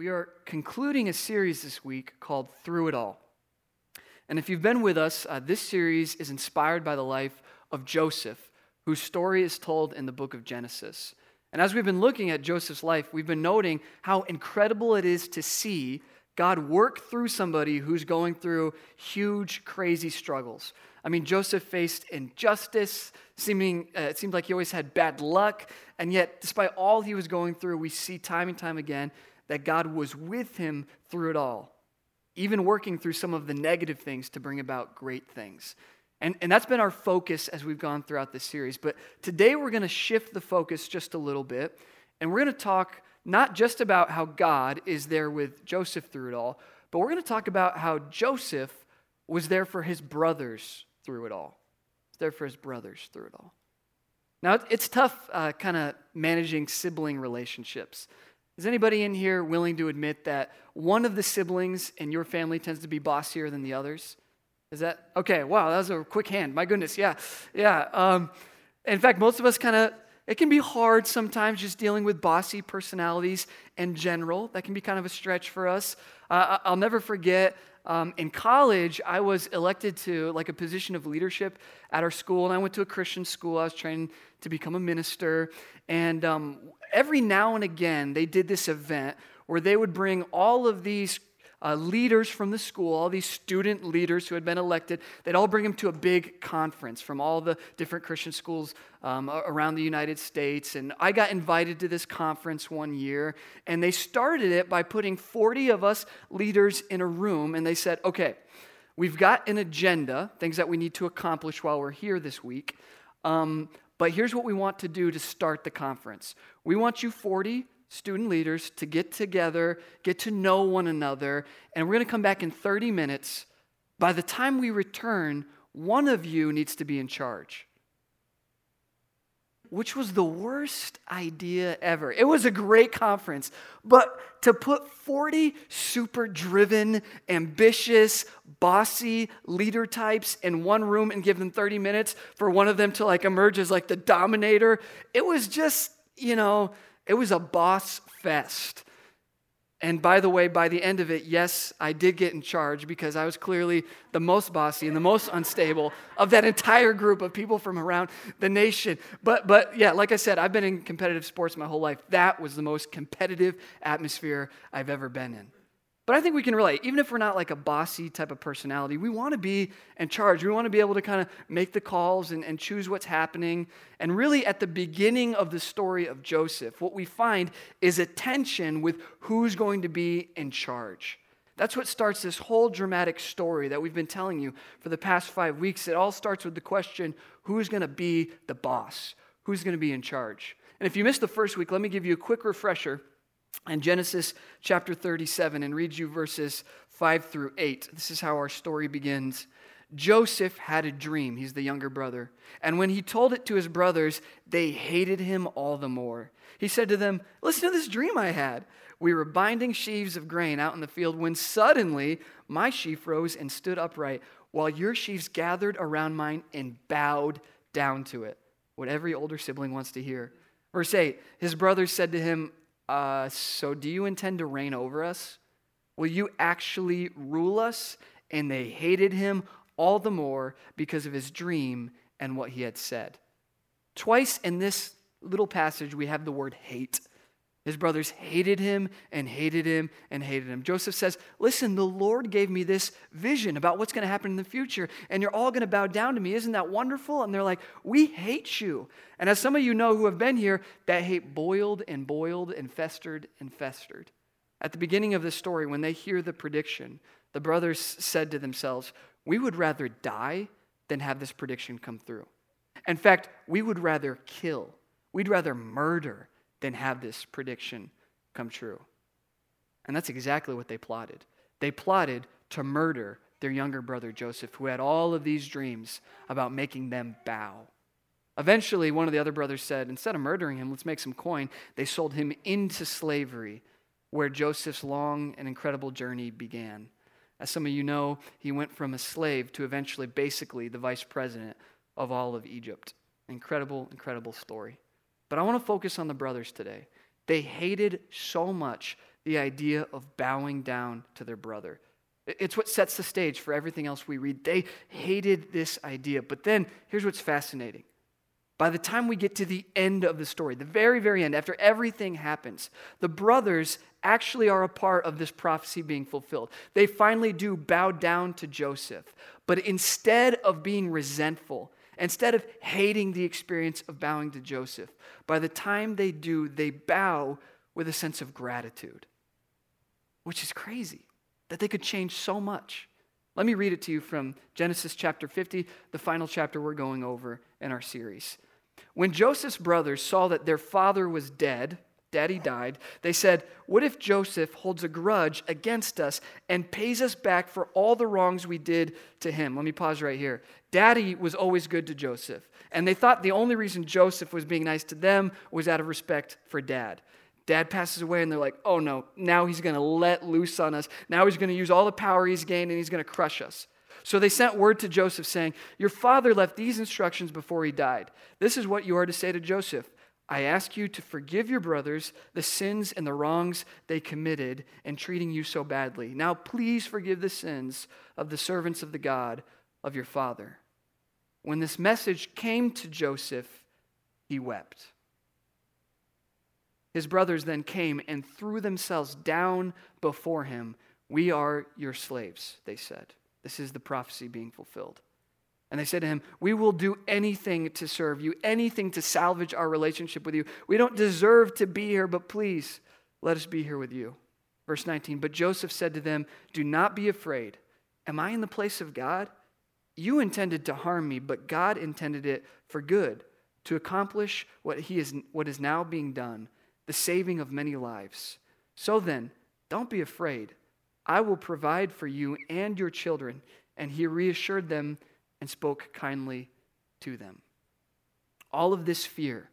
We are concluding a series this week called Through It All. And if you've been with us, uh, this series is inspired by the life of Joseph, whose story is told in the book of Genesis. And as we've been looking at Joseph's life, we've been noting how incredible it is to see God work through somebody who's going through huge, crazy struggles. I mean, Joseph faced injustice, seeming uh, it seemed like he always had bad luck, and yet, despite all he was going through, we see time and time again that God was with him through it all, even working through some of the negative things to bring about great things. And, and that's been our focus as we've gone throughout this series. But today we're going to shift the focus just a little bit, and we're going to talk not just about how God is there with Joseph through it all, but we're going to talk about how Joseph was there for his brothers through it all. There for his brothers through it all. Now, it's tough uh, kind of managing sibling relationships. Is anybody in here willing to admit that one of the siblings in your family tends to be bossier than the others? Is that okay? Wow, that was a quick hand. My goodness, yeah, yeah. Um, in fact, most of us kind of, it can be hard sometimes just dealing with bossy personalities in general. That can be kind of a stretch for us. Uh, I'll never forget um, in college, I was elected to like a position of leadership at our school, and I went to a Christian school. I was trained to become a minister, and um, every now and again, they did this event where they would bring all of these uh, leaders from the school, all these student leaders who had been elected, they'd all bring them to a big conference from all the different Christian schools um, around the United States. And I got invited to this conference one year, and they started it by putting 40 of us leaders in a room, and they said, okay, we've got an agenda, things that we need to accomplish while we're here this week. Um, but here's what we want to do to start the conference. We want you 40 student leaders to get together, get to know one another, and we're going to come back in 30 minutes. By the time we return, one of you needs to be in charge. Which was the worst idea ever. It was a great conference, but to put 40 super driven, ambitious, bossy leader types in one room and give them 30 minutes for one of them to like emerge as like the dominator, it was just, you know, it was a boss fest. And by the way, by the end of it, yes, I did get in charge because I was clearly the most bossy and the most unstable of that entire group of people from around the nation. But, but yeah, like I said, I've been in competitive sports my whole life. That was the most competitive atmosphere I've ever been in. But I think we can relate. Even if we're not like a bossy type of personality, we want to be in charge. We want to be able to kind of make the calls and, and choose what's happening. And really, at the beginning of the story of Joseph, what we find is a tension with who's going to be in charge. That's what starts this whole dramatic story that we've been telling you for the past five weeks. It all starts with the question who's going to be the boss? Who's going to be in charge? And if you missed the first week, let me give you a quick refresher in Genesis chapter 37 and read you verses 5 through 8. This is how our story begins. Joseph had a dream. He's the younger brother. And when he told it to his brothers, they hated him all the more. He said to them, Listen to this dream I had. We were binding sheaves of grain out in the field when suddenly my sheaf rose and stood upright, while your sheaves gathered around mine and bowed down to it. What every older sibling wants to hear. Verse 8 His brothers said to him, uh, so, do you intend to reign over us? Will you actually rule us? And they hated him all the more because of his dream and what he had said. Twice in this little passage, we have the word hate. His brothers hated him and hated him and hated him. Joseph says, Listen, the Lord gave me this vision about what's going to happen in the future, and you're all going to bow down to me. Isn't that wonderful? And they're like, We hate you. And as some of you know who have been here, that hate boiled and boiled and festered and festered. At the beginning of the story, when they hear the prediction, the brothers said to themselves, We would rather die than have this prediction come through. In fact, we would rather kill, we'd rather murder than have this prediction come true. And that's exactly what they plotted. They plotted to murder their younger brother Joseph, who had all of these dreams about making them bow. Eventually, one of the other brothers said, instead of murdering him, let's make some coin. They sold him into slavery, where Joseph's long and incredible journey began. As some of you know, he went from a slave to eventually basically the vice president of all of Egypt. Incredible, incredible story. But I want to focus on the brothers today. They hated so much the idea of bowing down to their brother. It's what sets the stage for everything else we read. They hated this idea. But then, here's what's fascinating. By the time we get to the end of the story, the very, very end, after everything happens, the brothers actually are a part of this prophecy being fulfilled. They finally do bow down to Joseph. But instead of being resentful, instead of hating the experience of bowing to Joseph, by the time they do, they bow with a sense of gratitude, which is crazy that they could change so much. Let me read it to you from Genesis chapter 50, the final chapter we're going over in our series. When Joseph's brothers saw that their father was dead, daddy died, they said, What if Joseph holds a grudge against us and pays us back for all the wrongs we did to him? Let me pause right here. Daddy was always good to Joseph, and they thought the only reason Joseph was being nice to them was out of respect for dad. Dad passes away, and they're like, oh no, now he's going to let loose on us. Now he's going to use all the power he's gained and he's going to crush us. So they sent word to Joseph saying, Your father left these instructions before he died. This is what you are to say to Joseph I ask you to forgive your brothers the sins and the wrongs they committed in treating you so badly. Now please forgive the sins of the servants of the God of your father. When this message came to Joseph, he wept. His brothers then came and threw themselves down before him. We are your slaves, they said. This is the prophecy being fulfilled. And they said to him, We will do anything to serve you, anything to salvage our relationship with you. We don't deserve to be here, but please let us be here with you. Verse 19 But Joseph said to them, Do not be afraid. Am I in the place of God? You intended to harm me, but God intended it for good, to accomplish what, he is, what is now being done the saving of many lives. So then, don't be afraid. I will provide for you and your children. And he reassured them and spoke kindly to them. All of this fear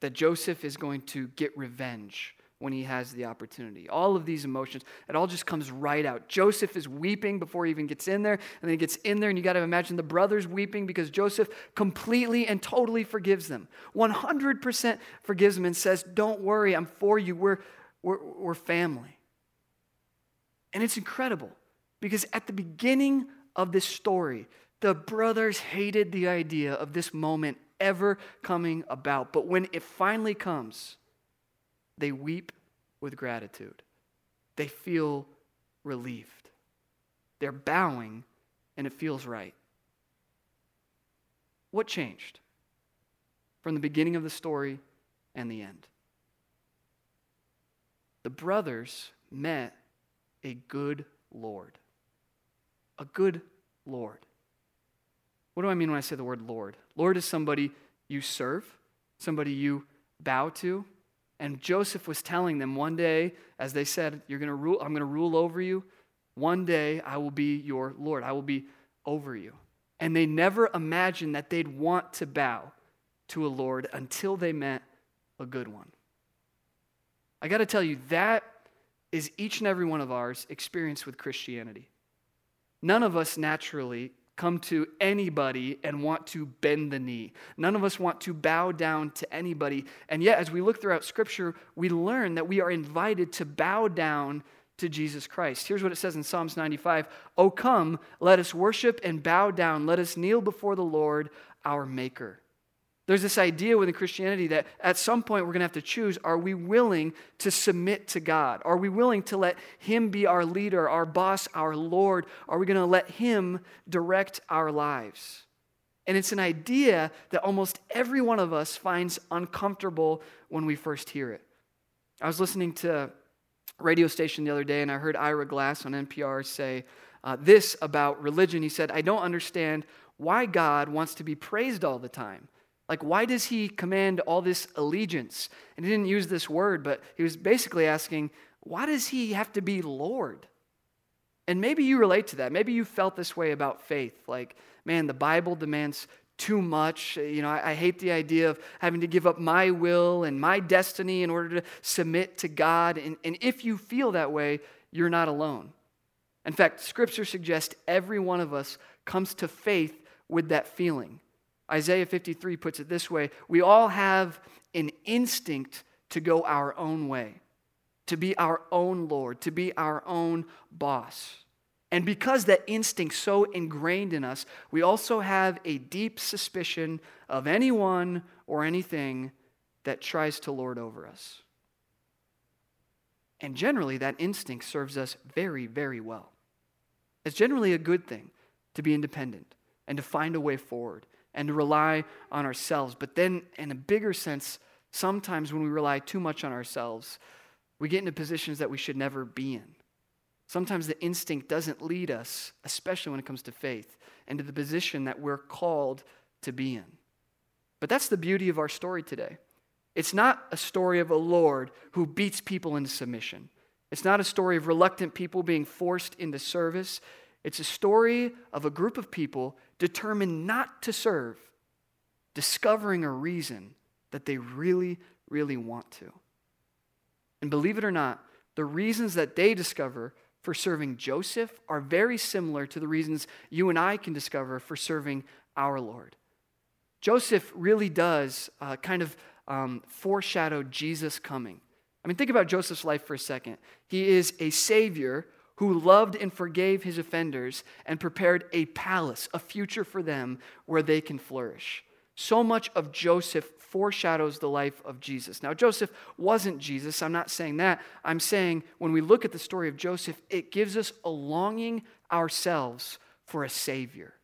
that Joseph is going to get revenge when he has the opportunity. All of these emotions, it all just comes right out. Joseph is weeping before he even gets in there, and then he gets in there, and you got to imagine the brothers weeping because Joseph completely and totally forgives them. 100% forgives them and says, Don't worry, I'm for you. We're, we're, we're family. And it's incredible because at the beginning of this story, the brothers hated the idea of this moment ever coming about. But when it finally comes, they weep with gratitude. They feel relieved. They're bowing, and it feels right. What changed from the beginning of the story and the end? The brothers met a good Lord. A good Lord. What do I mean when I say the word Lord? Lord is somebody you serve, somebody you bow to, and Joseph was telling them one day, as they said, You're gonna rule, I'm going to rule over you. One day I will be your Lord. I will be over you. And they never imagined that they'd want to bow to a Lord until they met a good one. I got to tell you, that is each and every one of ours experience with Christianity. None of us naturally come to anybody and want to bend the knee. None of us want to bow down to anybody. And yet, as we look throughout Scripture, we learn that we are invited to bow down to Jesus Christ. Here's what it says in Psalms 95 Oh, come, let us worship and bow down. Let us kneel before the Lord, our Maker. There's this idea within Christianity that at some point we're going to have to choose are we willing to submit to God? Are we willing to let Him be our leader, our boss, our Lord? Are we going to let Him direct our lives? And it's an idea that almost every one of us finds uncomfortable when we first hear it. I was listening to a radio station the other day and I heard Ira Glass on NPR say uh, this about religion. He said, I don't understand why God wants to be praised all the time. Like, why does he command all this allegiance? And he didn't use this word, but he was basically asking, why does he have to be Lord? And maybe you relate to that. Maybe you felt this way about faith. Like, man, the Bible demands too much. You know, I, I, hate the idea of having to give up my will and my destiny in order to submit to God. And, and if you feel that way, you're not alone. In fact, Scripture suggests every one of us comes to faith with that feeling. Isaiah 53 puts it this way We all have an instinct to go our own way. to be our own Lord, to be our own boss. And because that instinct's so ingrained in us, we also have a deep suspicion of anyone or anything that tries to lord over us. And generally, that instinct serves us very, very well. It's generally a good thing to be independent and to find a way forward and to rely on ourselves. But then, in a bigger sense, sometimes when we rely too much on ourselves, we get into positions that we should never be in. Sometimes the instinct doesn't lead us, especially when it comes to faith, into the position that we're called to be in. But that's the beauty of our story today. It's not a story of a Lord who beats people into submission. It's not a story of reluctant people being forced into service. It's a story of a group of people determined not to serve, discovering a reason that they really, really want to. And believe it or not, the reasons that they discover for serving Joseph are very similar to the reasons you and I can discover for serving our Lord. Joseph really does uh, kind of um, foreshadow Jesus coming. I mean, think about Joseph's life for a second. He is a savior who loved and forgave his offenders and prepared a palace, a future for them where they can flourish. So much of Joseph foreshadows the life of Jesus. Now, Joseph wasn't Jesus. I'm not saying that. I'm saying when we look at the story of Joseph, it gives us a longing ourselves for a Savior,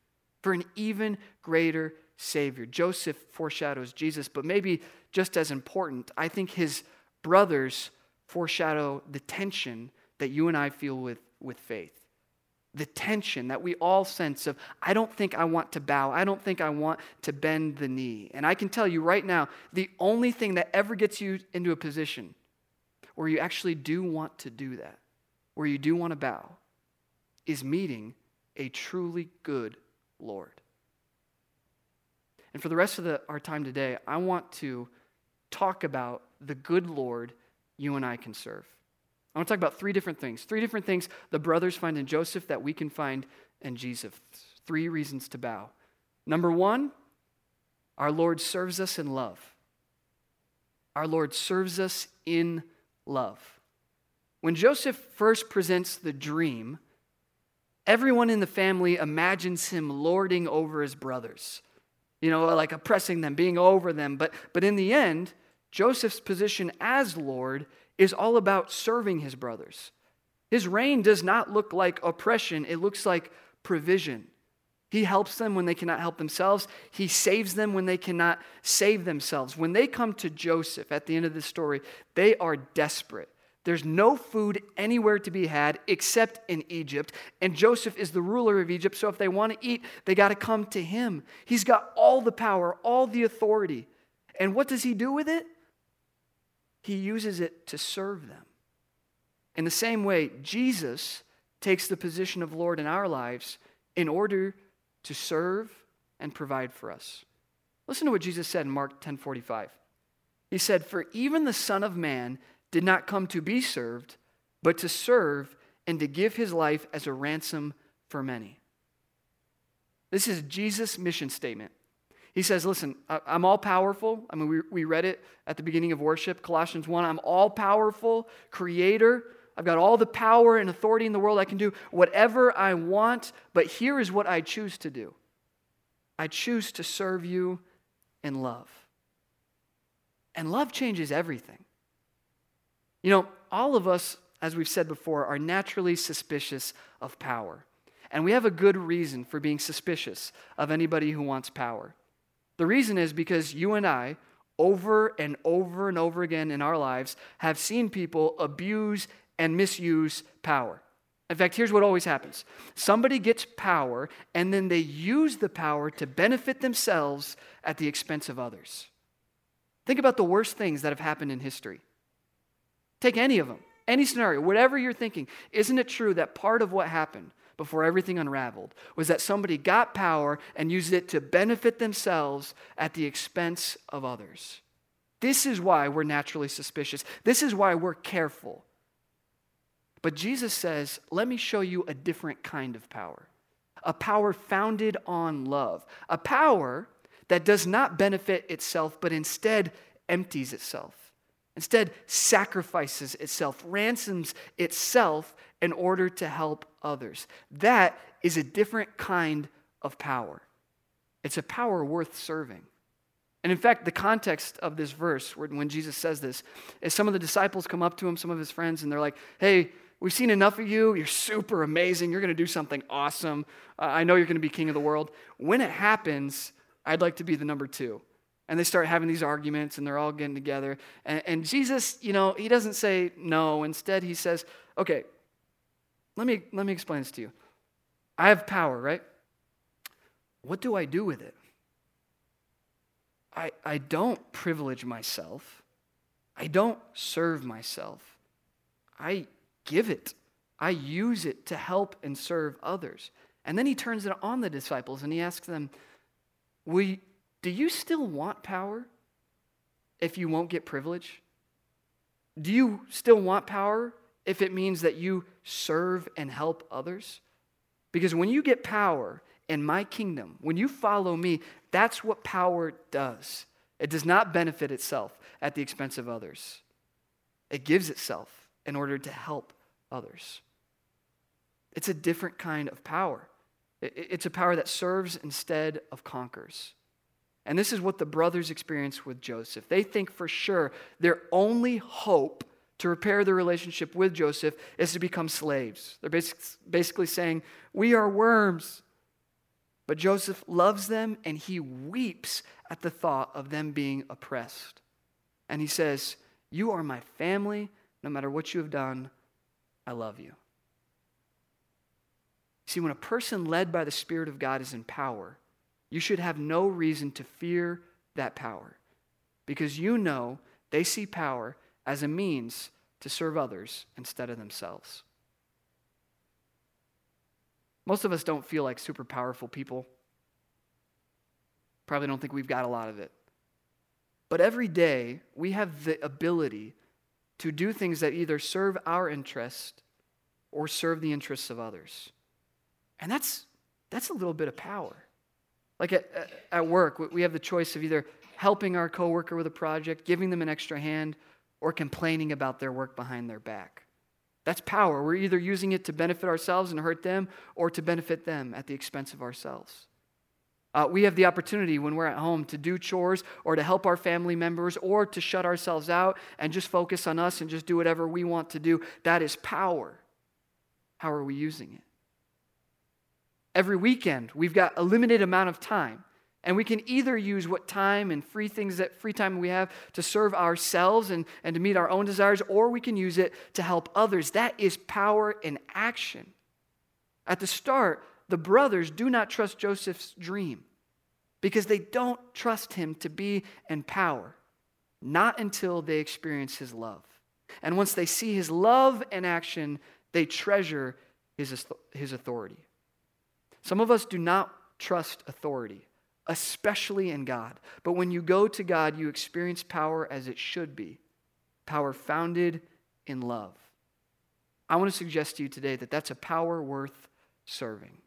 for an even greater Savior. Joseph foreshadows Jesus, but maybe just as important, I think his brothers foreshadow the tension that you and I feel with, with faith. The tension that we all sense of, I don't think I want to bow. I don't think I want to bend the knee. And I can tell you right now, the only thing that ever gets you into a position where you actually do want to do that, where you do want to bow, is meeting a truly good Lord. And for the rest of the, our time today, I want to talk about the good Lord you and I can serve. I want to talk about three different things. Three different things the brothers find in Joseph that we can find in Jesus. Three reasons to bow. Number one, our Lord serves us in love. Our Lord serves us in love. When Joseph first presents the dream, everyone in the family imagines him lording over his brothers, you know, like oppressing them, being over them. But, but in the end, Joseph's position as Lord is all about serving his brothers. His reign does not look like oppression, it looks like provision. He helps them when they cannot help themselves. He saves them when they cannot save themselves. When they come to Joseph at the end of the story, they are desperate. There's no food anywhere to be had except in Egypt. And Joseph is the ruler of Egypt, so if they want to eat, they got to come to him. He's got all the power, all the authority. And what does he do with it? He uses it to serve them. In the same way, Jesus takes the position of Lord in our lives in order to serve and provide for us. Listen to what Jesus said in Mark 10:45. He said, "For even the Son of Man did not come to be served, but to serve and to give his life as a ransom for many." This is Jesus' mission statement. He says, Listen, I'm all powerful. I mean, we, we read it at the beginning of worship, Colossians 1. I'm all powerful, creator. I've got all the power and authority in the world. I can do whatever I want, but here is what I choose to do I choose to serve you in love. And love changes everything. You know, all of us, as we've said before, are naturally suspicious of power. And we have a good reason for being suspicious of anybody who wants power. The reason is because you and I, over and over and over again in our lives, have seen people abuse and misuse power. In fact, here's what always happens somebody gets power, and then they use the power to benefit themselves at the expense of others. Think about the worst things that have happened in history. Take any of them, any scenario, whatever you're thinking. Isn't it true that part of what happened before everything unraveled was that somebody got power and used it to benefit themselves at the expense of others. This is why we're naturally suspicious. This is why we're careful. But Jesus says, let me show you a different kind of power a power founded on love, a power that does not benefit itself, but instead empties itself. Instead, sacrifices itself, ransoms itself in order to help others. That is a different kind of power. It's a power worth serving. And in fact, the context of this verse, when Jesus says this, is some of the disciples come up to him, some of his friends, and they're like, hey, we've seen enough of you. You're super amazing. You're going to do something awesome. I know you're going to be king of the world. When it happens, I'd like to be the number two. And they start having these arguments, and they're all getting together. And, and Jesus, you know, he doesn't say no. Instead, he says, okay, let me, let me explain this to you. I have power, right? What do I do with it? I, I don't privilege myself. I don't serve myself. I give it. I use it to help and serve others. And then he turns it on the disciples and he asks them, we, Do you still want power if you won't get privilege? Do you still want power if it means that you serve and help others? Because when you get power, in my kingdom, when you follow me, that's what power does. It does not benefit itself at the expense of others, it gives itself in order to help others. It's a different kind of power. It's a power that serves instead of conquers. And this is what the brothers experience with Joseph. They think for sure their only hope to repair their relationship with Joseph is to become slaves. They're basically saying, We are worms. But Joseph loves them and he weeps at the thought of them being oppressed. And he says, You are my family. No matter what you have done, I love you. See, when a person led by the Spirit of God is in power, you should have no reason to fear that power because you know they see power as a means to serve others instead of themselves. Most of us don't feel like super powerful people. Probably don't think we've got a lot of it. But every day, we have the ability to do things that either serve our interest or serve the interests of others. And that's, that's a little bit of power. Like at, at work, we have the choice of either helping our coworker with a project, giving them an extra hand, or complaining about their work behind their back. That's power. We're either using it to benefit ourselves and hurt them or to benefit them at the expense of ourselves. Uh, we have the opportunity when we're at home to do chores or to help our family members or to shut ourselves out and just focus on us and just do whatever we want to do. That is power. How are we using it? Every weekend, we've got a limited amount of time. And we can either use what time and free things that free time we have to serve ourselves and, and to meet our own desires, or we can use it to help others. That is power in action. At the start, the brothers do not trust Joseph's dream because they don't trust him to be in power, not until they experience his love. And once they see his love in action, they treasure his, his authority. Some of us do not trust authority especially in God. But when you go to God, you experience power as it should be power founded in love. I want to suggest to you today that that's a power worth serving,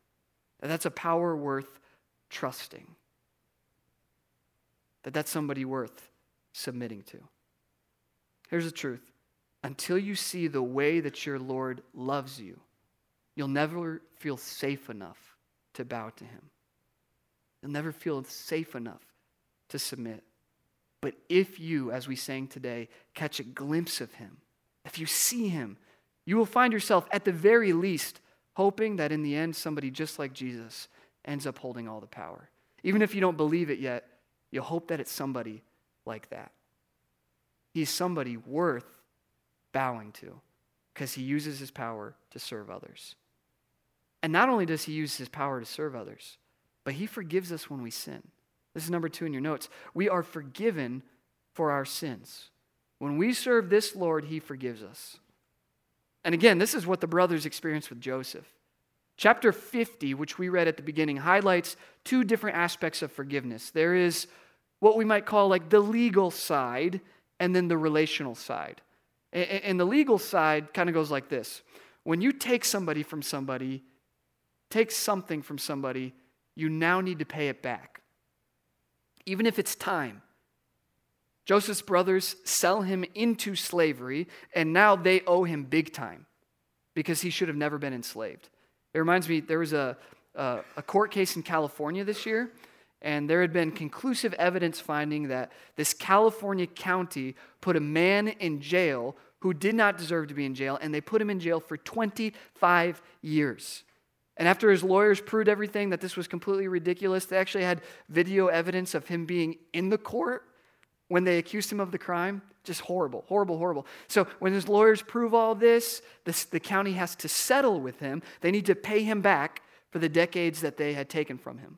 that that's a power worth trusting, that that's somebody worth submitting to. Here's the truth until you see the way that your Lord loves you, you'll never feel safe enough to bow to him. You'll never feel safe enough to submit. But if you, as we sang today, catch a glimpse of him, if you see him, you will find yourself at the very least hoping that in the end somebody just like Jesus ends up holding all the power. Even if you don't believe it yet, you'll hope that it's somebody like that. He's somebody worth bowing to because he uses his power to serve others. And not only does he use his power to serve others, but he forgives us when we sin. This is number two in your notes. We are forgiven for our sins. When we serve this Lord, he forgives us. And again, this is what the brothers experienced with Joseph. Chapter 50, which we read at the beginning, highlights two different aspects of forgiveness. There is what we might call like the legal side and then the relational side. And the legal side kind of goes like this when you take somebody from somebody, take something from somebody, you now need to pay it back. Even if it's time. Joseph's brothers sell him into slavery, and now they owe him big time because he should have never been enslaved. It reminds me, there was a, a, a court case in California this year, and there had been conclusive evidence finding that this California county put a man in jail who did not deserve to be in jail, and they put him in jail for 25 years. And after his lawyers proved everything that this was completely ridiculous, they actually had video evidence of him being in the court when they accused him of the crime. Just horrible, horrible, horrible. So when his lawyers prove all this, this, the county has to settle with him. They need to pay him back for the decades that they had taken from him.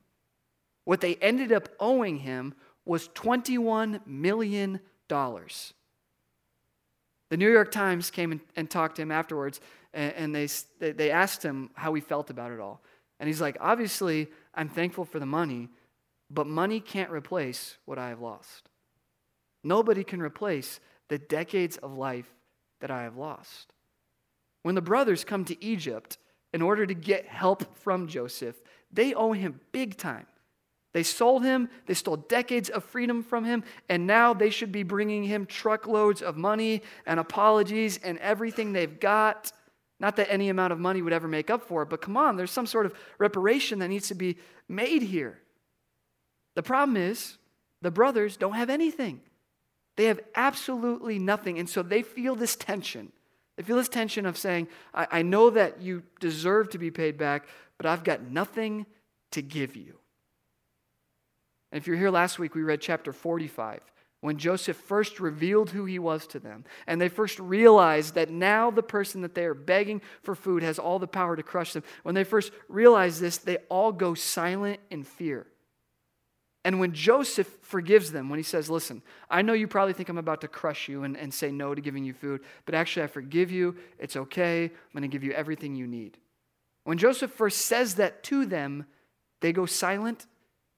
What they ended up owing him was $21 million. The New York Times came and, talked to him afterwards, and, they, they asked him how he felt about it all. And he's like, Obviously, I'm thankful for the money, but money can't replace what I have lost. Nobody can replace the decades of life that I have lost. When the brothers come to Egypt in order to get help from Joseph, they owe him big time. They sold him, they stole decades of freedom from him, and now they should be bringing him truckloads of money and apologies and everything they've got. Not that any amount of money would ever make up for it, but come on, there's some sort of reparation that needs to be made here. The problem is, the brothers don't have anything. They have absolutely nothing. And so they feel this tension. They feel this tension of saying, I, I know that you deserve to be paid back, but I've got nothing to give you. And if you're here last week, we read chapter 45 when Joseph first revealed who he was to them. And they first realized that now the person that they are begging for food has all the power to crush them. When they first realize this, they all go silent in fear. And when Joseph forgives them, when he says, Listen, I know you probably think I'm about to crush you and, and say no to giving you food, but actually I forgive you. It's okay. I'm going to give you everything you need. When Joseph first says that to them, they go silent,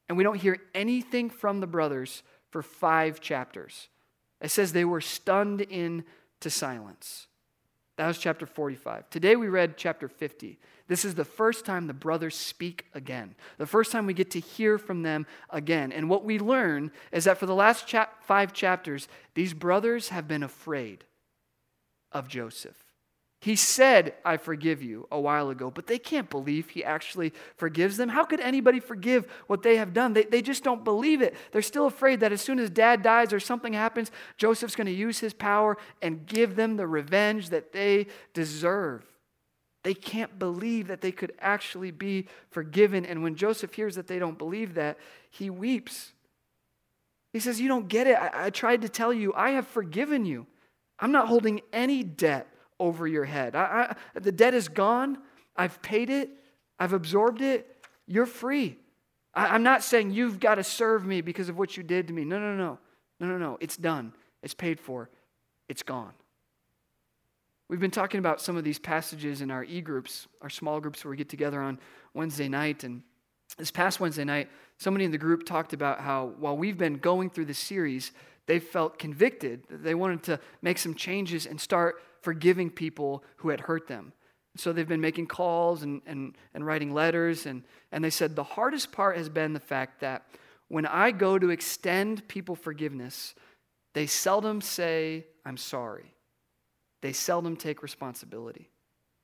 and we don't hear anything from the brothers for five chapters. It says they were stunned into silence. That was chapter 45. Today we read chapter 50. This is the first time the brothers speak again, the first time we get to hear from them again. And what we learn is that for the last five chapters, these brothers have been afraid of Joseph. He said, I forgive you a while ago, but they can't believe he actually forgives them. How could anybody forgive what they have done? They, they just don't believe it. They're still afraid that as soon as dad dies or something happens, Joseph's going to use his power and give them the revenge that they deserve. They can't believe that they could actually be forgiven. And when Joseph hears that they don't believe that, he weeps. He says, You don't get it. I, I tried to tell you, I have forgiven you. I'm not holding any debt over your head. I, I, the debt is gone. I've paid it. I've absorbed it. You're free. I, I'm not saying you've got to serve me because of what you did to me. No, no, no. No, no, no. It's done. It's paid for. It's gone. We've been talking about some of these passages in our e groups, our small groups where we get together on Wednesday night. And this past Wednesday night, somebody in the group talked about how while we've been going through this series, they felt convicted. They wanted to make some changes and start forgiving people who had hurt them. So they've been making calls and, and, and writing letters. And, and they said the hardest part has been the fact that when I go to extend people forgiveness, they seldom say, I'm sorry they seldom take responsibility.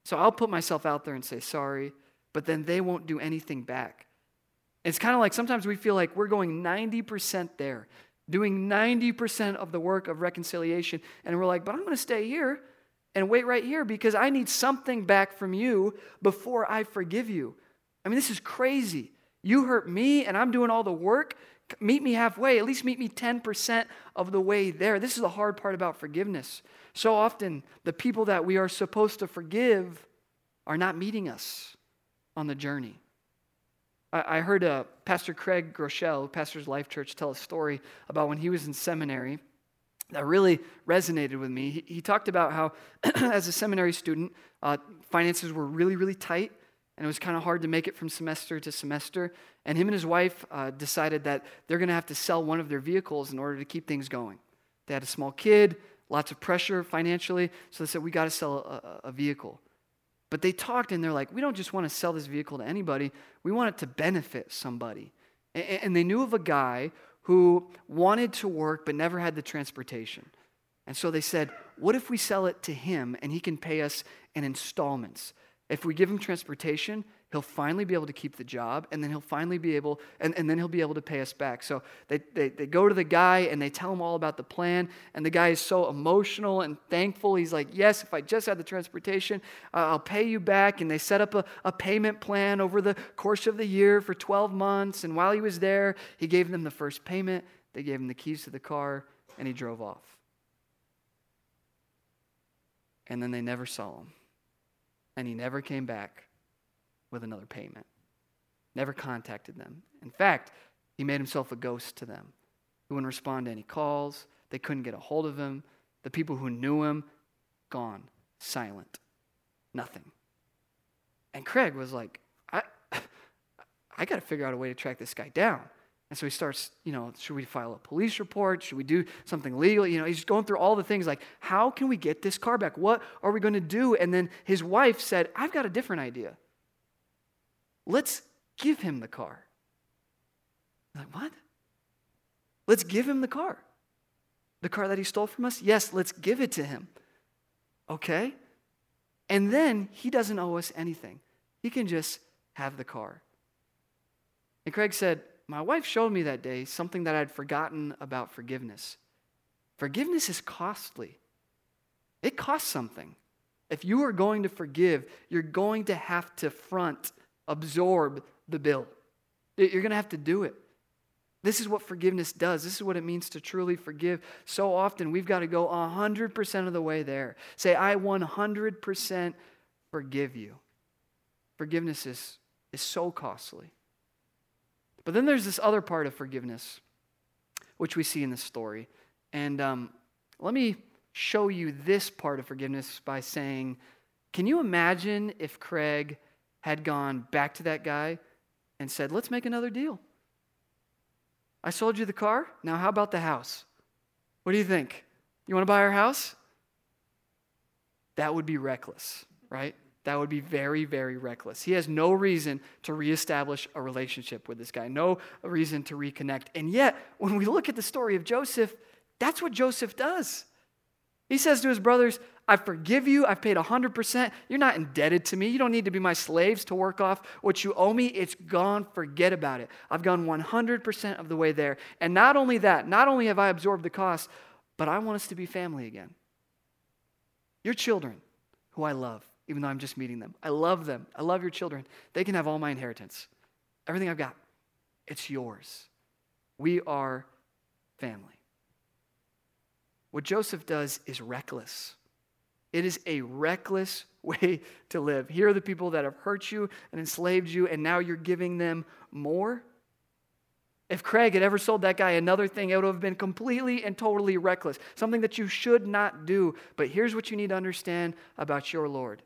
So I'll put myself out there and say sorry, but then they won't do anything back. It's kind of like sometimes we feel like we're going 90% there, doing 90% of the work of reconciliation, and we're like, but I'm going to stay here and wait right here because I need something back from you before I forgive you. I mean, this is crazy. You hurt me, and I'm doing all the work. Meet me halfway, at least meet me 10% of the way there. This is the hard part about forgiveness. So often, the people that we are supposed to forgive are not meeting us on the journey. I, heard uh, Pastor Craig Groeschel, Pastor's Life Church, tell a story about when he was in seminary that really resonated with me. He, he talked about how, as a seminary student, uh, finances were really, really tight, and it was kind of hard to make it from semester to semester. And him and his wife uh, decided that they're going to have to sell one of their vehicles in order to keep things going. They had a small kid, lots of pressure financially. So they said, we got to sell a, a, vehicle. But they talked and they're like, we don't just want to sell this vehicle to anybody, we want it to benefit somebody. And, and they knew of a guy who wanted to work but never had the transportation. And so they said, What if we sell it to him and he can pay us in installments? If we give him transportation, he'll finally be able to keep the job and then he'll finally be able and, and then he'll be able to pay us back. So they, they, they go to the guy and they tell him all about the plan and the guy is so emotional and thankful. He's like yes if i just had the transportation uh, i'll pay you back. And they set up a, a payment plan over the course of the year for 12 months. And while he was there he gave them the first payment. They gave him the keys to the car and he drove off. And then they never saw him. And he never came back with another payment. Never contacted them. In fact, he made himself a ghost to them. He wouldn't respond to any calls. They couldn't get a hold of him. The people who knew him, gone, silent, nothing. And Craig was like, I, I got to figure out a way to track this guy down. And so he starts, you know, should we file a police report? Should we do something legal? You know, he's going through all the things like, how can we get this car back? What are we going to do? And then his wife said, I've got a different idea. Let's give him the car. like, what? Let's give him the car. The car that he stole from us? Yes, let's give it to him. Okay? And then he doesn't owe us anything. He can just have the car. And Craig said, My wife showed me that day something that I'd forgotten about forgiveness. Forgiveness is costly, it costs something. If you are going to forgive, you're going to have to front absorb the bill. You're going to have to do it. This is what forgiveness does. This is what it means to truly forgive. So often we've got to go 100% of the way there. Say, I 100% forgive you. Forgiveness is, is so costly. But then there's this other part of forgiveness, which we see in the story. And um, let me show you this part of forgiveness by saying, Can you imagine if Craig had gone back to that guy and said, Let's make another deal. I sold you the car. Now, how about the house? What do you think? You want to buy our house? That would be reckless, right? That would be very, very reckless. He has no reason to reestablish a relationship with this guy, no reason to reconnect. And yet, when we look at the story of Joseph, that's what Joseph does. He says to his brothers, I forgive you. I've paid 100%. You're not indebted to me. You don't need to be my slaves to work off what you owe me. It's gone. Forget about it. I've gone 100% of the way there. And not only that, not only have I absorbed the cost, but I want us to be family again. Your children, who I love, even though I'm just meeting them, I love them. I love your children. They can have all my inheritance. Everything I've got, it's yours. We are family. What Joseph does is reckless. It is a reckless way to live. Here are the people that have hurt you and enslaved you, and now you're giving them more. If Craig had ever sold that guy another thing, it would have been completely and totally reckless, something that you should not do. But here's what you need to understand about your Lord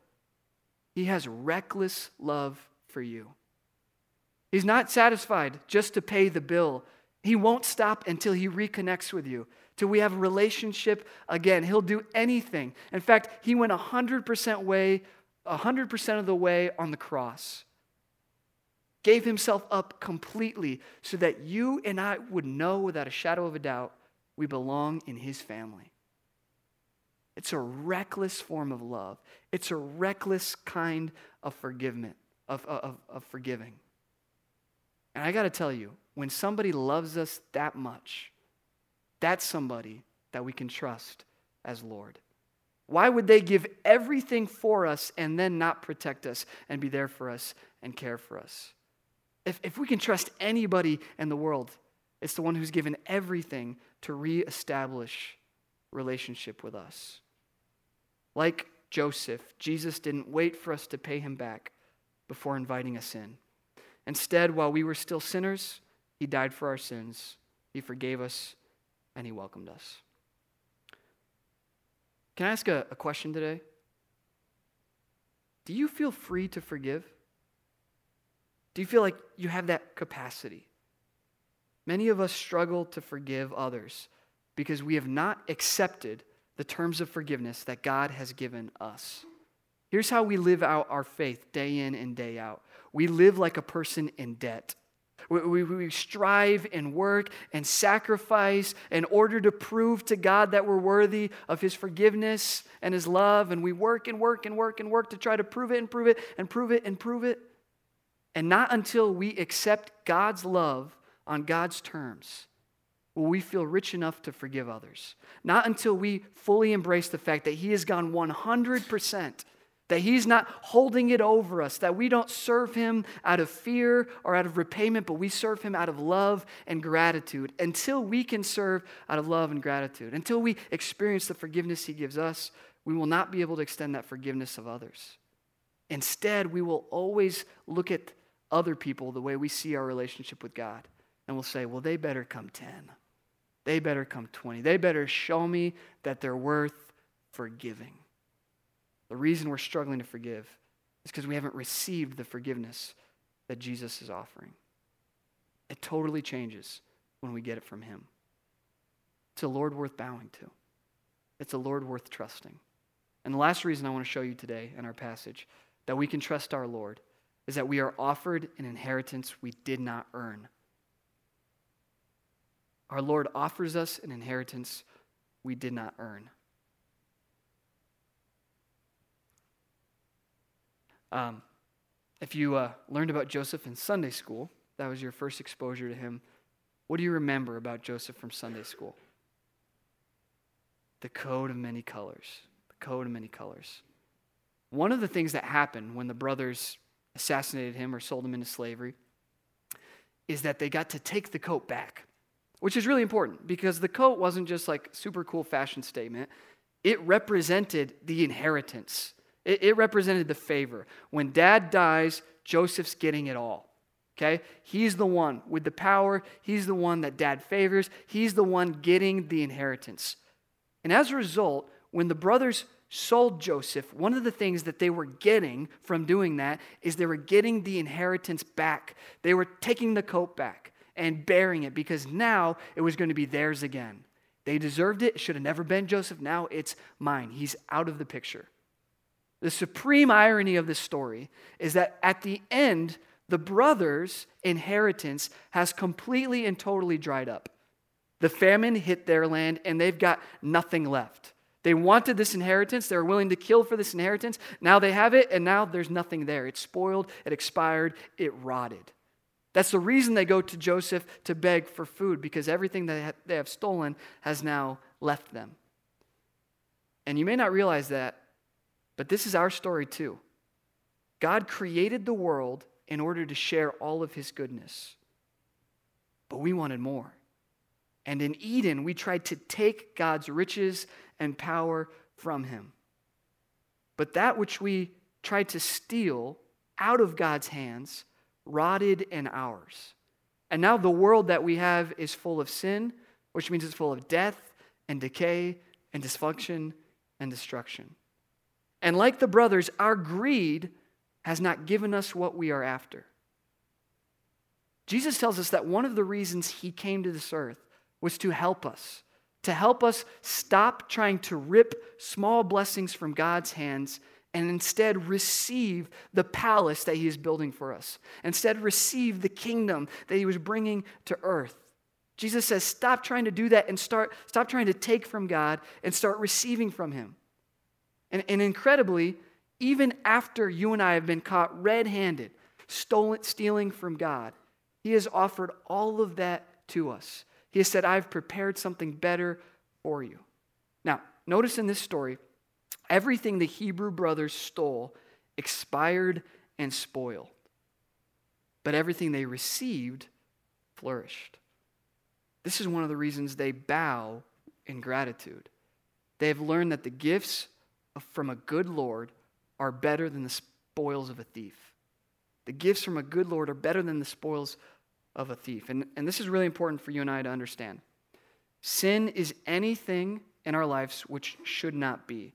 He has reckless love for you. He's not satisfied just to pay the bill, He won't stop until He reconnects with you till we have a relationship again. He'll do anything. In fact, he went 100% way, 100% of the way on the cross. Gave himself up completely so that you and I would know without a shadow of a doubt we belong in his family. It's a reckless form of love. It's a reckless kind of forgiveness, of, of, of forgiving. And I got to tell you, when somebody loves us that much, that's somebody that we can trust as Lord. Why would they give everything for us and then not protect us and be there for us and care for us? If, if we can trust anybody in the world, it's the one who's given everything to reestablish relationship with us. Like Joseph, Jesus didn't wait for us to pay him back before inviting us in. Instead, while we were still sinners, he died for our sins. He forgave us and he welcomed us. Can I ask a, a question today? Do you feel free to forgive? Do you feel like you have that capacity? Many of us struggle to forgive others because we have not accepted the terms of forgiveness that God has given us. Here's how we live out our faith day in and day out we live like a person in debt. We, we, we, strive and work and sacrifice in order to prove to God that we're worthy of His forgiveness and His love. And we work and work and work and work to try to prove it and prove it and prove it and prove it. And not until we accept God's love on God's terms will we feel rich enough to forgive others. Not until we fully embrace the fact that He has gone 100% that He's not holding it over us, that we don't serve Him out of fear or out of repayment, but we serve Him out of love and gratitude. Until we can serve out of love and gratitude, until we experience the forgiveness He gives us, we will not be able to extend that forgiveness of others. Instead, we will always look at other people the way we see our relationship with God, and we'll say, well, they better come 10. They better come 20. They better show me that they're worth forgiving. The reason we're struggling to forgive is because we haven't received the forgiveness that Jesus is offering. It totally changes when we get it from Him. It's a Lord worth bowing to, it's a Lord worth trusting. And the last reason I want to show you today in our passage that we can trust our Lord is that we are offered an inheritance we did not earn. Our Lord offers us an inheritance we did not earn. Um, if you uh, learned about Joseph in Sunday school, that was your first exposure to him, what do you remember about Joseph from Sunday school? The coat of many colors. The coat of many colors. One of the things that happened when the brothers assassinated him or sold him into slavery is that they got to take the coat back, which is really important because the coat wasn't just like super cool fashion statement. It represented the inheritance it, it represented the favor. When dad dies, Joseph's getting it all. Okay? He's the one with the power. He's the one that dad favors. He's the one getting the inheritance. And as a result, when the brothers sold Joseph, one of the things that they were getting from doing that is they were getting the inheritance back. They were taking the coat back and bearing it because now it was going to be theirs again. They deserved it. It should have never been Joseph. Now it's mine. He's out of the picture. The supreme irony of this story is that at the end, the brothers' inheritance has completely and totally dried up. The famine hit their land and they've got nothing left. They wanted this inheritance. They were willing to kill for this inheritance. Now they have it, and now there's nothing there. It's spoiled, it expired, it rotted. That's the reason they go to Joseph to beg for food, because everything that they have stolen has now left them. And you may not realize that, but this is our story too. God created the world in order to share all of his goodness. But we wanted more. And in Eden, we tried to take God's riches and power from him. But that which we tried to steal out of God's hands rotted in ours. And now the world that we have is full of sin, which means it's full of death and decay and dysfunction and destruction. And like the brothers, our greed has not given us what we are after. Jesus tells us that one of the reasons he came to this earth was to help us, to help us stop trying to rip small blessings from God's hands and instead receive the palace that he is building for us. Instead, receive the kingdom that he was bringing to earth. Jesus says, stop trying to do that and start, stop trying to take from God and start receiving from him. And, and incredibly, even after you and I have been caught red handed, stolen, stealing from God, He has offered all of that to us. He has said, I've prepared something better for you. Now, notice in this story, everything the Hebrew brothers stole expired and spoiled, but everything they received flourished. This is one of the reasons they bow in gratitude. They have learned that the gifts from a good Lord are better than the spoils of a thief. The gifts from a good Lord are better than the spoils of a thief. And, and this is really important for you and I to understand. Sin is anything in our lives which should not be.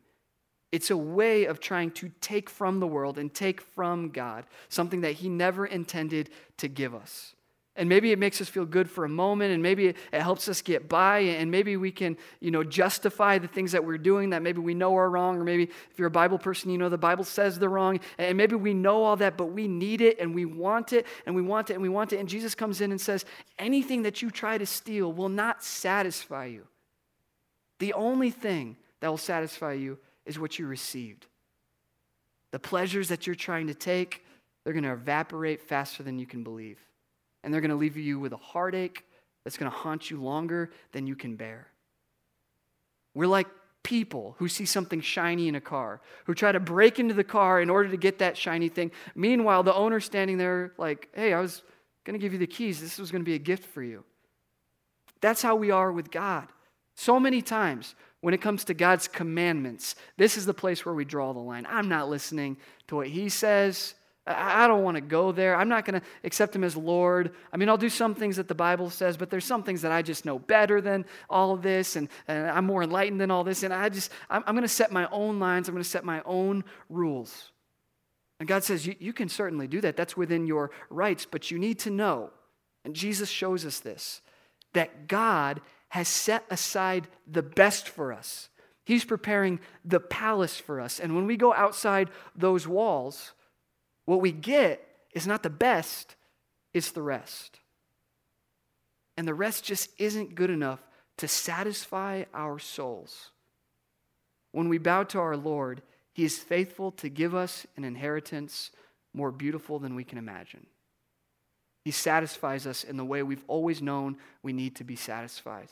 It's a way of trying to take from the world and take from God something that He never intended to give us. And maybe it makes us feel good for a moment, and maybe it helps us get by, and maybe we can, you know, justify the things that we're doing that maybe we know are wrong, or maybe if you're a Bible person, you know the Bible says they're wrong, and maybe we know all that, but we need it, and we want it, and we want it, and we want it. And Jesus comes in and says, anything that you try to steal will not satisfy you. The only thing that will satisfy you is what you received. The pleasures that you're trying to take, they're going to evaporate faster than you can believe and they're going to leave you with a heartache that's going to haunt you longer than you can bear. We're like people who see something shiny in a car, who try to break into the car in order to get that shiny thing. Meanwhile, the owner's standing there like, hey, I was going to give you the keys. This was going to be a gift for you. That's how we are with God. So many times when it comes to God's commandments, this is the place where we draw the line. I'm not listening to what He says. I don't want to go there. I'm not going to accept him as Lord. I mean, I'll do some things that the Bible says, but there's some things that I just know better than all of this, and, and I'm more enlightened than all this. And I just, I'm, I'm going to set my own lines, I'm going to set my own rules. And God says, you, you can certainly do that. That's within your rights, but you need to know, and Jesus shows us this, that God has set aside the best for us. He's preparing the palace for us. And when we go outside those walls, what we get is not the best, it's the rest. And the rest just isn't good enough to satisfy our souls. When we bow to our Lord, He is faithful to give us an inheritance more beautiful than we can imagine. He satisfies us in the way we've always known we need to be satisfied.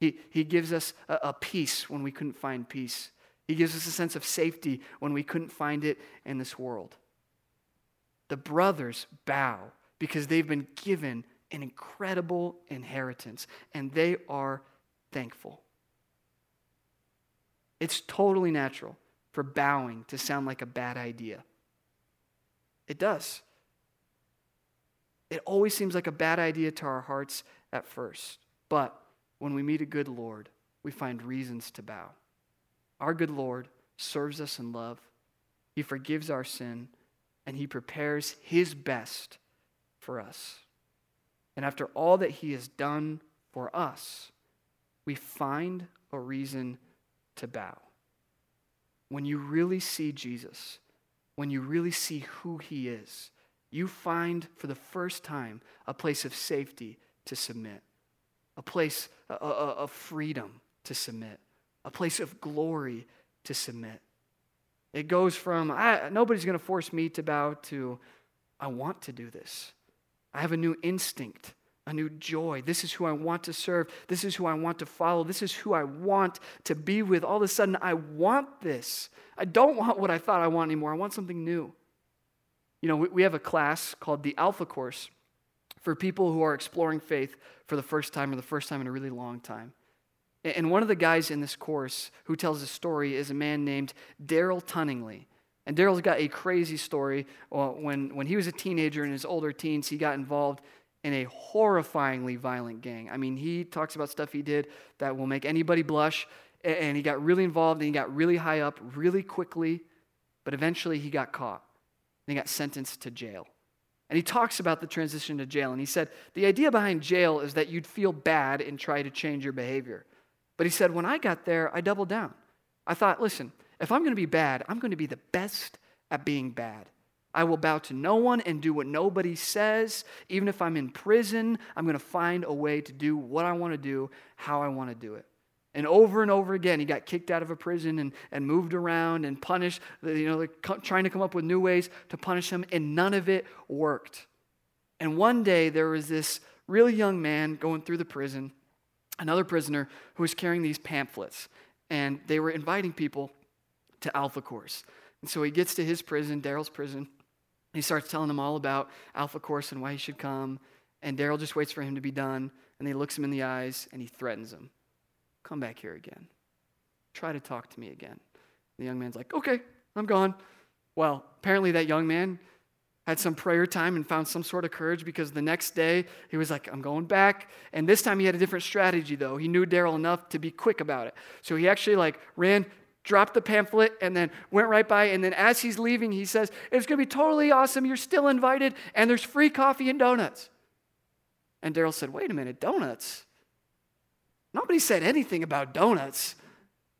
He, he gives us a, a peace when we couldn't find peace. He gives us a sense of safety when we couldn't find it in this world the brothers bow because they've been given an incredible inheritance and they are thankful. It's totally natural for bowing to sound like a bad idea. It does. It always seems like a bad idea to our hearts at first. But when we meet a good Lord, we find reasons to bow. Our good Lord serves us in love, He forgives our sin, and he prepares his best for us. And after all that he has done for us, we find a reason to bow. When you really see Jesus, when you really see who he is, you find for the first time a place of safety to submit, a place of freedom to submit, a place of glory to submit. It goes from, nobody's going to force me to bow to, I want to do this. I have a new instinct, a new joy. This is who I want to serve. This is who I want to follow. This is who I want to be with. All of a sudden, I want this. I don't want what I thought I want anymore. I want something new. You know, we have a class called the Alpha Course for people who are exploring faith for the first time or the first time in a really long time. And one of the guys in this course who tells the story is a man named Darrell Tunningley. And Darrell's got a crazy story. Uh, when, when he was a teenager in his older teens, he got involved in a horrifyingly violent gang. I mean, he talks about stuff he did that will make anybody blush. And he got really involved and he got really high up really quickly. But eventually he got caught and he got sentenced to jail. And he talks about the transition to jail. And he said, The idea behind jail is that you'd feel bad and try to change your behavior. But he said, when I got there, I doubled down. I thought, listen, if I'm going to be bad, I'm going to be the best at being bad. I will bow to no one and do what nobody says. Even if I'm in prison, I'm going to find a way to do what I want to do, how I want to do it. And over and over again, he got kicked out of a prison and, and moved around and punished, you know, trying to come up with new ways to punish him, and none of it worked. And one day, there was this really young man going through the prison, another prisoner who was carrying these pamphlets, and they were inviting people to Alpha Course. And so he gets to his prison, Darrell's prison. He starts telling them all about Alpha Course and why he should come. And Darrell just waits for him to be done. And he looks him in the eyes and he threatens him Come back here again. Try to talk to me again. The young man's like, Okay, I'm gone. Well, apparently that young man had some prayer time and found some sort of courage because the next day he was like, I'm going back. And this time he had a different strategy though. He knew Darrell enough to be quick about it. So he actually like ran, dropped the pamphlet, and then went right by. And then as he's leaving, he says, It's gonna be totally awesome. You're still invited, and there's free coffee and donuts. And Darrell said, Wait a minute, donuts? Nobody said anything about donuts.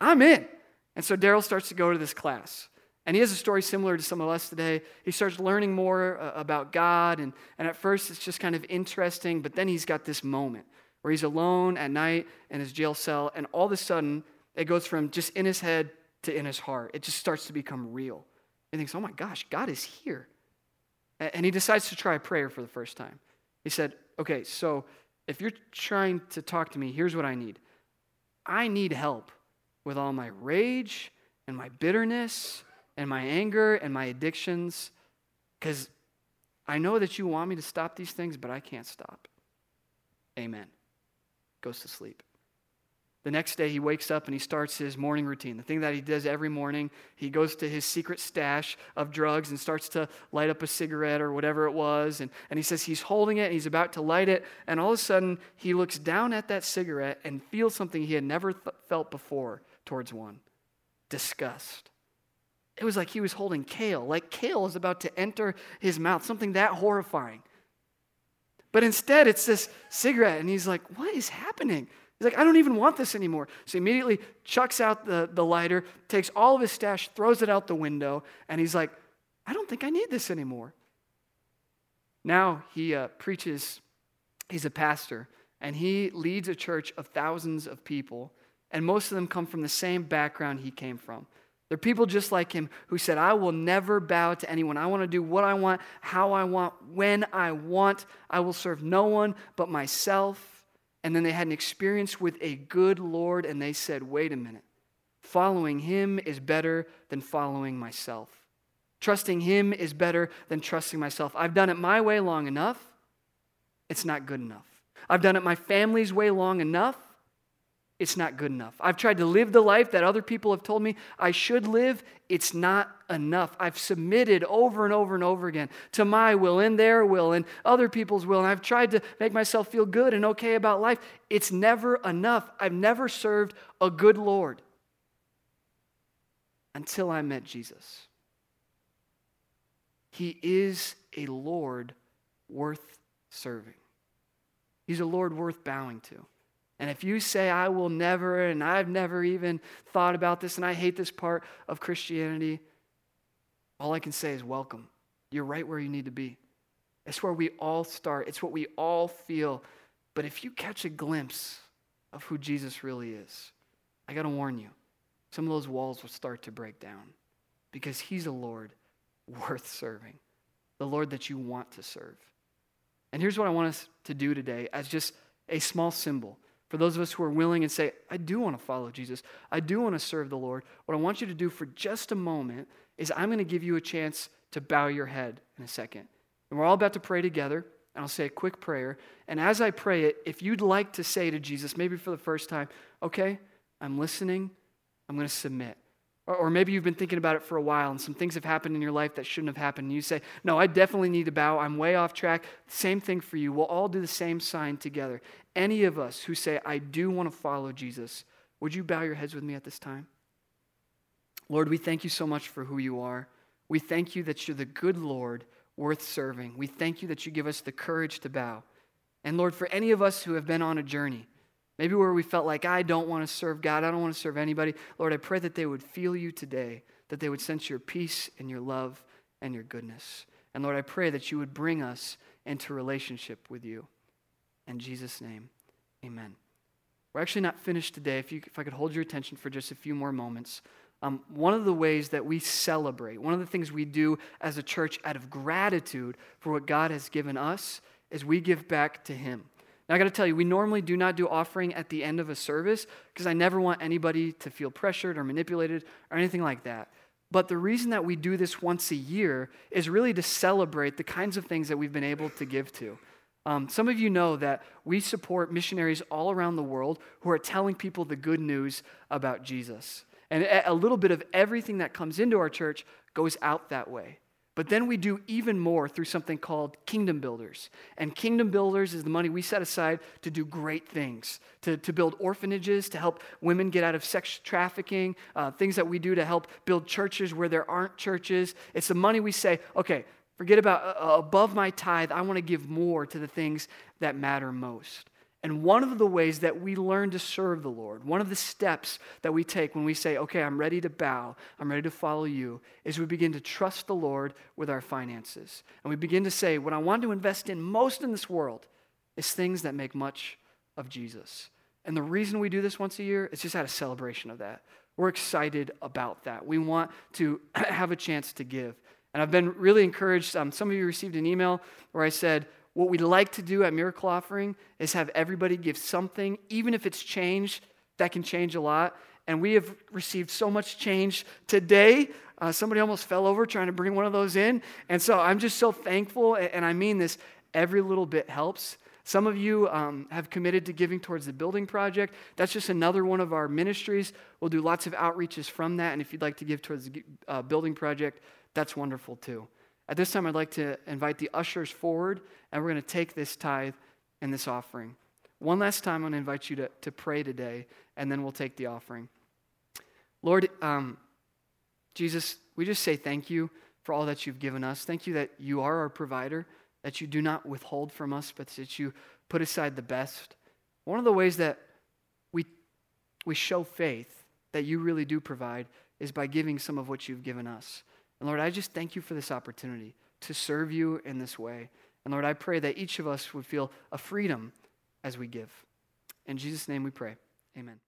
I'm in. And so Darrell starts to go to this class. And he has a story similar to some of us today. He starts learning more uh, about God, and, and at first it's just kind of interesting, but then he's got this moment where he's alone at night in his jail cell, and all of a sudden it goes from just in his head to in his heart. It just starts to become real. He thinks, oh my gosh, God is here. And he decides to try prayer for the first time. He said, okay, so if you're trying to talk to me, here's what I need I need help with all my rage and my bitterness and my anger and my addictions because I know that you want me to stop these things, but I can't stop. Amen. Goes to sleep. The next day, he wakes up and he starts his morning routine. The thing that he does every morning, he goes to his secret stash of drugs and starts to light up a cigarette or whatever it was. And, and he says he's holding it and he's about to light it. And all of a sudden, he looks down at that cigarette and feels something he had never th- felt before towards one disgust. It was like he was holding kale, like kale is about to enter his mouth, something that horrifying. But instead, it's this cigarette, and he's like, What is happening? He's like, I don't even want this anymore. So he immediately chucks out the, the lighter, takes all of his stash, throws it out the window, and he's like, I don't think I need this anymore. Now he uh, preaches, he's a pastor, and he leads a church of thousands of people, and most of them come from the same background he came from. They're people just like him who said, I will never bow to anyone. I want to do what I want, how I want, when I want. I will serve no one but myself. And then they had an experience with a good Lord, and they said, wait a minute. Following him is better than following myself. Trusting him is better than trusting myself. I've done it my way long enough. It's not good enough. I've done it my family's way long enough it's not good enough. I've tried to live the life that other people have told me I should live. It's not enough. I've submitted over and over and over again to my will and their will and other people's will. And I've tried to make myself feel good and okay about life. It's never enough. I've never served a good Lord until I met Jesus. He is a Lord worth serving, He's a Lord worth bowing to. And if you say, I will never, and I've never even thought about this, and I hate this part of Christianity, all I can say is welcome. You're right where you need to be. It's where we all start, it's what we all feel. But if you catch a glimpse of who Jesus really is, I got to warn you, some of those walls will start to break down because he's a Lord worth serving, the Lord that you want to serve. And here's what I want us to do today as just a small symbol for those of us who are willing and say, I do want to follow Jesus, I do want to serve the Lord, what I want you to do for just a moment is I'm going to give you a chance to bow your head in a second. And we're all about to pray together, and I'll say a quick prayer. And as I pray it, if you'd like to say to Jesus, maybe for the first time, okay, I'm listening, I'm going to submit. Or, or, maybe you've been thinking about it for a while and some things have happened in your life that shouldn't have happened. And you say, No, I definitely need to bow. I'm way off track. Same thing for you. We'll all do the same sign together. Any of us who say, I do want to follow Jesus, would you bow your heads with me at this time? Lord, we thank you so much for who you are. We thank you that you're the good Lord worth serving. We thank you that you give us the courage to bow. And Lord, for any of us who have been on a journey, Maybe where we felt like, I don't want to serve God, I don't want to serve anybody. Lord, I pray that they would feel you today, that they would sense your peace and your love and your goodness. And Lord, I pray that you would bring us into relationship with you. In Jesus' name, amen. We're actually not finished today. If, you, if I could hold your attention for just a few more moments. Um, one of the ways that we celebrate, one of the things we do as a church out of gratitude for what God has given us, is we give back to Him. Now, I got to tell you, we normally do not do offering at the end of a service because I never want anybody to feel pressured or manipulated or anything like that. But the reason that we do this once a year is really to celebrate the kinds of things that we've been able to give to. Um, some of you know that we support missionaries all around the world who are telling people the good news about Jesus. And a little bit of everything that comes into our church goes out that way. But then we do even more through something called Kingdom Builders. And Kingdom Builders is the money we set aside to do great things, to, to build orphanages, to help women get out of sex trafficking, uh, things that we do to help build churches where there aren't churches. It's the money we say, okay, Forget about uh, above my tithe, I want to give more to the things that matter most. And one of the ways that we learn to serve the Lord, one of the steps that we take when we say, okay, I'm ready to bow, I'm ready to follow you, is we begin to trust the Lord with our finances. And we begin to say, what I want to invest in most in this world is things that make much of Jesus. And the reason we do this once a year is just out of celebration of that. We're excited about that. We want to have a chance to give. And I've been really encouraged. Um, some of you received an email where I said, what we'd like to do at Miracle Offering is have everybody give something, even if it's change, that can change a lot. And we have received so much change today. Uh, somebody almost fell over trying to bring one of those in. And so I'm just so thankful. And I mean this, every little bit helps. Some of you um, have committed to giving towards the building project. That's just another one of our ministries. We'll do lots of outreaches from that. And if you'd like to give towards the uh, building project, that's wonderful too. At this time, I'd like to invite the ushers forward, and we're going to take this tithe and this offering. One last time, I'm going to invite you to, to pray today, and then we'll take the offering. Lord, um, Jesus, we just say thank you for all that you've given us. Thank you that you are our provider, that you do not withhold from us, but that you put aside the best. One of the ways that we, we show faith that you really do provide is by giving some of what you've given us. And Lord, I just thank you for this opportunity to serve you in this way. And Lord, I pray that each of us would feel a freedom as we give. In Jesus' name we pray. Amen.